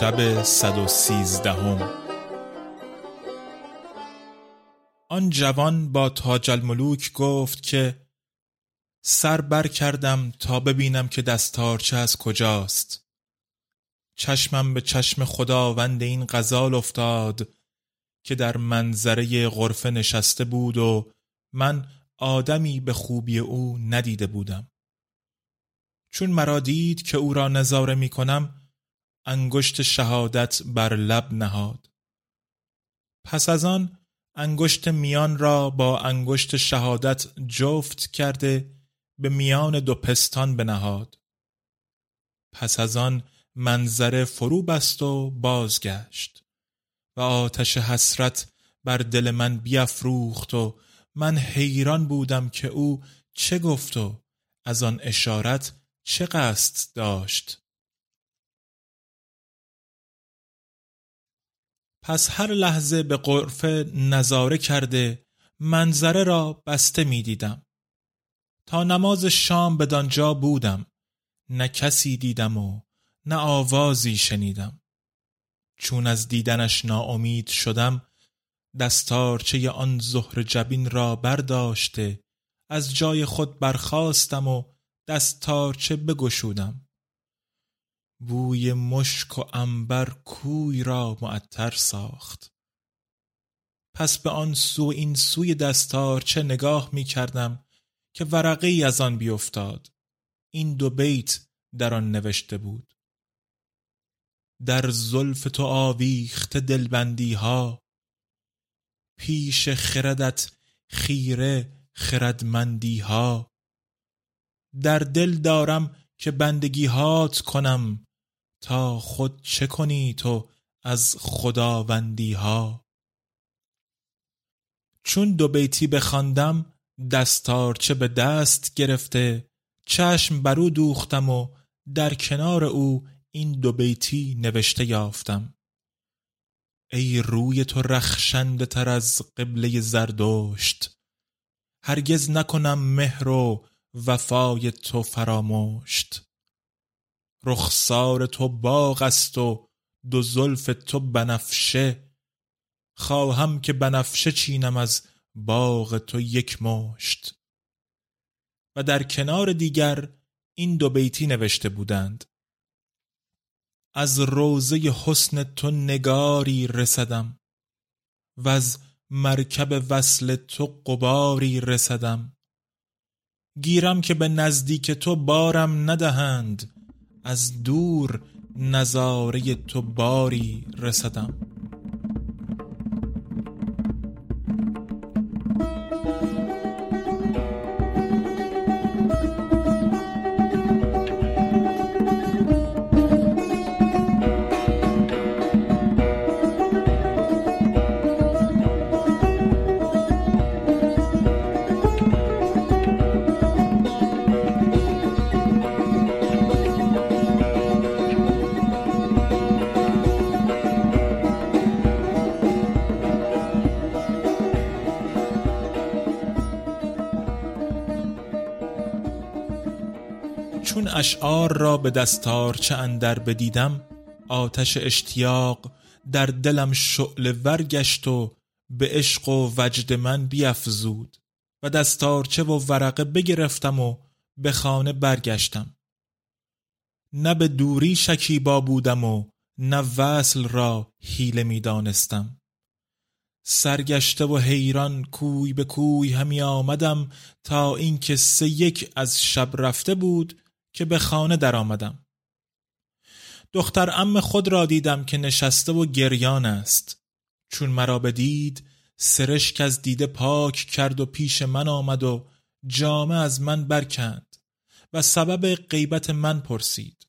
شب صد و سیزدهم. آن جوان با تاج الملوک گفت که سر بر کردم تا ببینم که دستارچه از کجاست. چشمم به چشم خداوند این غزال افتاد که در منظره غرفه نشسته بود و من آدمی به خوبی او ندیده بودم. چون مرا دید که او را نظاره می کنم انگشت شهادت بر لب نهاد. پس از آن انگشت میان را با انگشت شهادت جفت کرده به میان دو پستان بنهاد. پس از آن منظره فرو بست و بازگشت و آتش حسرت بر دل من بیافروخت و من حیران بودم که او چه گفت و از آن اشارت چه قصد داشت. پس هر لحظه به قرفه نظاره کرده منظره را بسته می دیدم. تا نماز شام بدانجا بودم نه کسی دیدم و نه آوازی شنیدم چون از دیدنش ناامید شدم دستارچه آن زهر جبین را برداشته از جای خود برخواستم و دستارچه بگشودم بوی مشک و انبر کوی را معطر ساخت. پس به آن سو این سوی دستارچه نگاه می کردم که ورقه از آن بیفتاد. این دو بیت در آن نوشته بود. در زلف تو آویخت دلبندی ها پیش خردت خیره خردمندی ها در دل دارم که بندگی هات کنم تا خود چه کنی تو از خداوندی ها چون دو بیتی بخواندم دستارچه به دست گرفته چشم برو دوختم و در کنار او این دو بیتی نوشته یافتم. ای روی تو رخشنده تر از قبله زردشت هرگز نکنم مهر و وفای تو فراموشت. رخسار تو باغ است و دو زلف تو بنفشه. خواهم که بنفشه چینم از باغ تو یک مشت. و در کنار دیگر این دو بیتی نوشته بودند. از روزه حسن تو نگاری رسدم. و از مرکب وصل تو قباری رسدم. گیرم که به نزدیک تو بارم ندهند. از دور نظاره تو باری رسدم. اشعار را به دستارچه اندر بدیدم؟ آتش اشتیاق در دلم شعله ورگشت و به عشق و وجد من بیافزود و دستارچه و ورقه بگرفتم و به خانه برگشتم. نه به دوری شکیبا بودم و نه وصل را حیله می دانستم. سرگشته و حیران کوی به کوی همی آمدم تا اینکه سه یک از شب رفته بود که به خانه درآمدم. دختر ام خود را دیدم که نشسته و گریان است. چون مرا بدید سرشک از دیده پاک کرد و پیش من آمد و جامه از من برکند و سبب غیبت من پرسید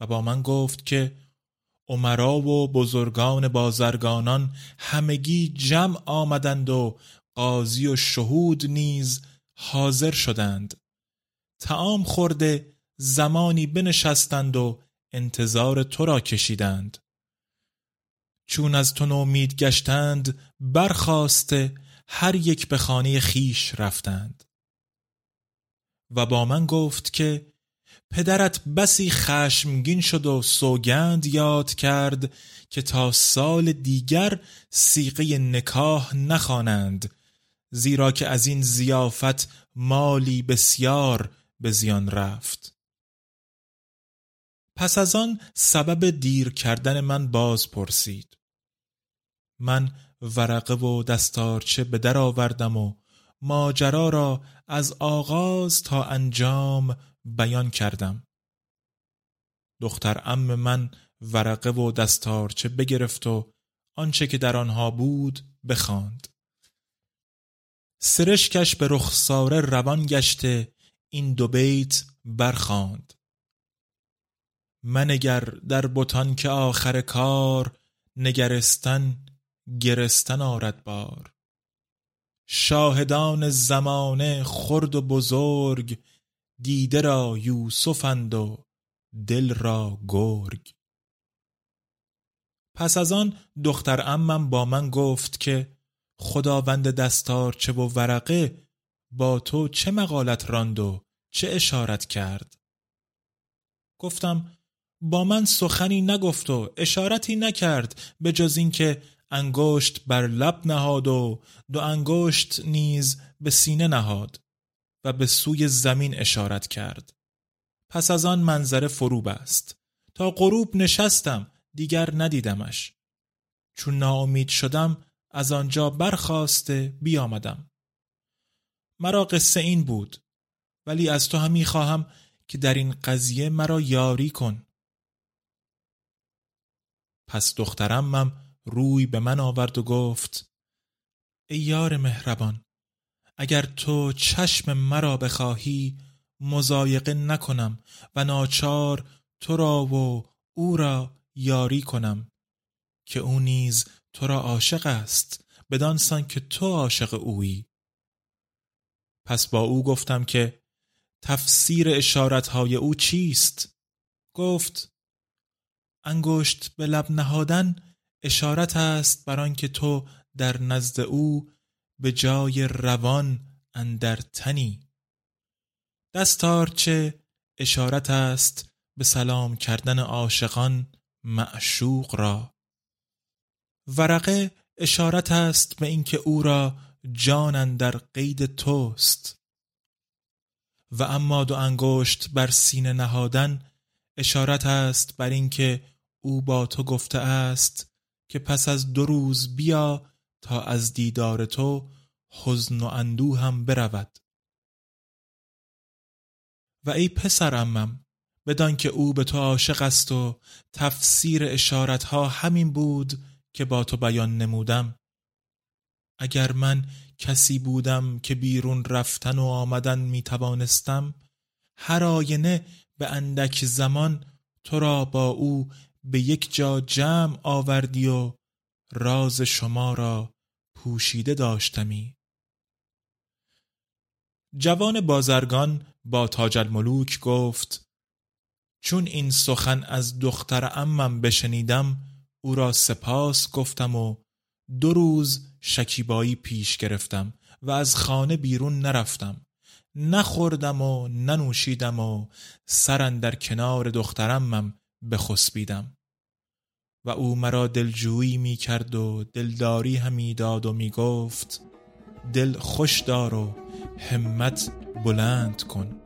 و با من گفت که عمرا و بزرگان بازرگانان همگی جمع آمدند و قاضی و شهود نیز حاضر شدند تعام خورده زمانی بنشستند و انتظار تو را کشیدند. چون از تو نومید گشتند برخواسته هر یک به خانه خیش رفتند. و با من گفت که پدرت بسی خشمگین شد و سوگند یاد کرد که تا سال دیگر سیقه نکاح نخوانند زیرا که از این زیافت مالی بسیار به زیان رفت. پس از آن سبب دیر کردن من باز پرسید. من ورقه و دستارچه به در آوردم و ماجرا را از آغاز تا انجام بیان کردم. دختر ام من ورقه و دستارچه بگرفت و آنچه که در آنها بود بخواند. سرشکش به رخساره روان گشته این دو بیت برخاند منگر در بوتان که آخر کار نگرستن گرستن آرد بار. شاهدان زمانه خرد و بزرگ دیده را یوسفند و دل را گرگ. پس از آن دختر امم با من گفت که خداوند دستار چه و ورقه با تو چه مقالت راند و چه اشارت کرد؟ گفتم با من سخنی نگفت و اشارتی نکرد به جز اینکه انگشت بر لب نهاد و دو انگشت نیز به سینه نهاد و به سوی زمین اشارت کرد. پس از آن منظره فرو بست تا غروب نشستم دیگر ندیدمش. چون ناامید شدم از آنجا برخواسته بیامدم. مرا قصه این بود ولی از تو هم خواهم که در این قضیه مرا یاری کن. پس دخترمم روی به من آورد و گفت ای یار مهربان اگر تو چشم مرا بخواهی مزایقه نکنم و ناچار تو را و او را یاری کنم که او نیز تو را عاشق است بدانسان که تو عاشق اویی. پس با او گفتم که تفسیر اشارتهای او چیست؟ گفت انگشت به لب نهادن اشارت است بر آنکه تو در نزد او به جای روان اندر تنی. دستارچه اشارت است به سلام کردن عاشقان معشوق را؟ ورقه اشارت است به اینکه او را جان در قید توست. و اما دو انگشت بر سینه نهادن اشارت است بر اینکه او با تو گفته است که پس از دو روز بیا تا از دیدار تو حزن و اندوه هم برود. و ای پسر امم بدان که او به تو عاشق است و تفسیر اشارتها همین بود که با تو بیان نمودم. اگر من کسی بودم که بیرون رفتن و آمدن می توانستم هر آینه به اندک زمان تو را با او به یک جا جمع آوردی و راز شما را پوشیده داشتمی. جوان بازرگان با تاج الملوک گفت چون این سخن از دختر امم بشنیدم او را سپاس گفتم و دو روز شکیبایی پیش گرفتم و از خانه بیرون نرفتم. نخوردم و ننوشیدم و سرن در کنار دخترمم بخسبیدم. و او مرا دلجویی می کرد و دلداری همی داد و می گفت دل خوش دار و همت بلند کن.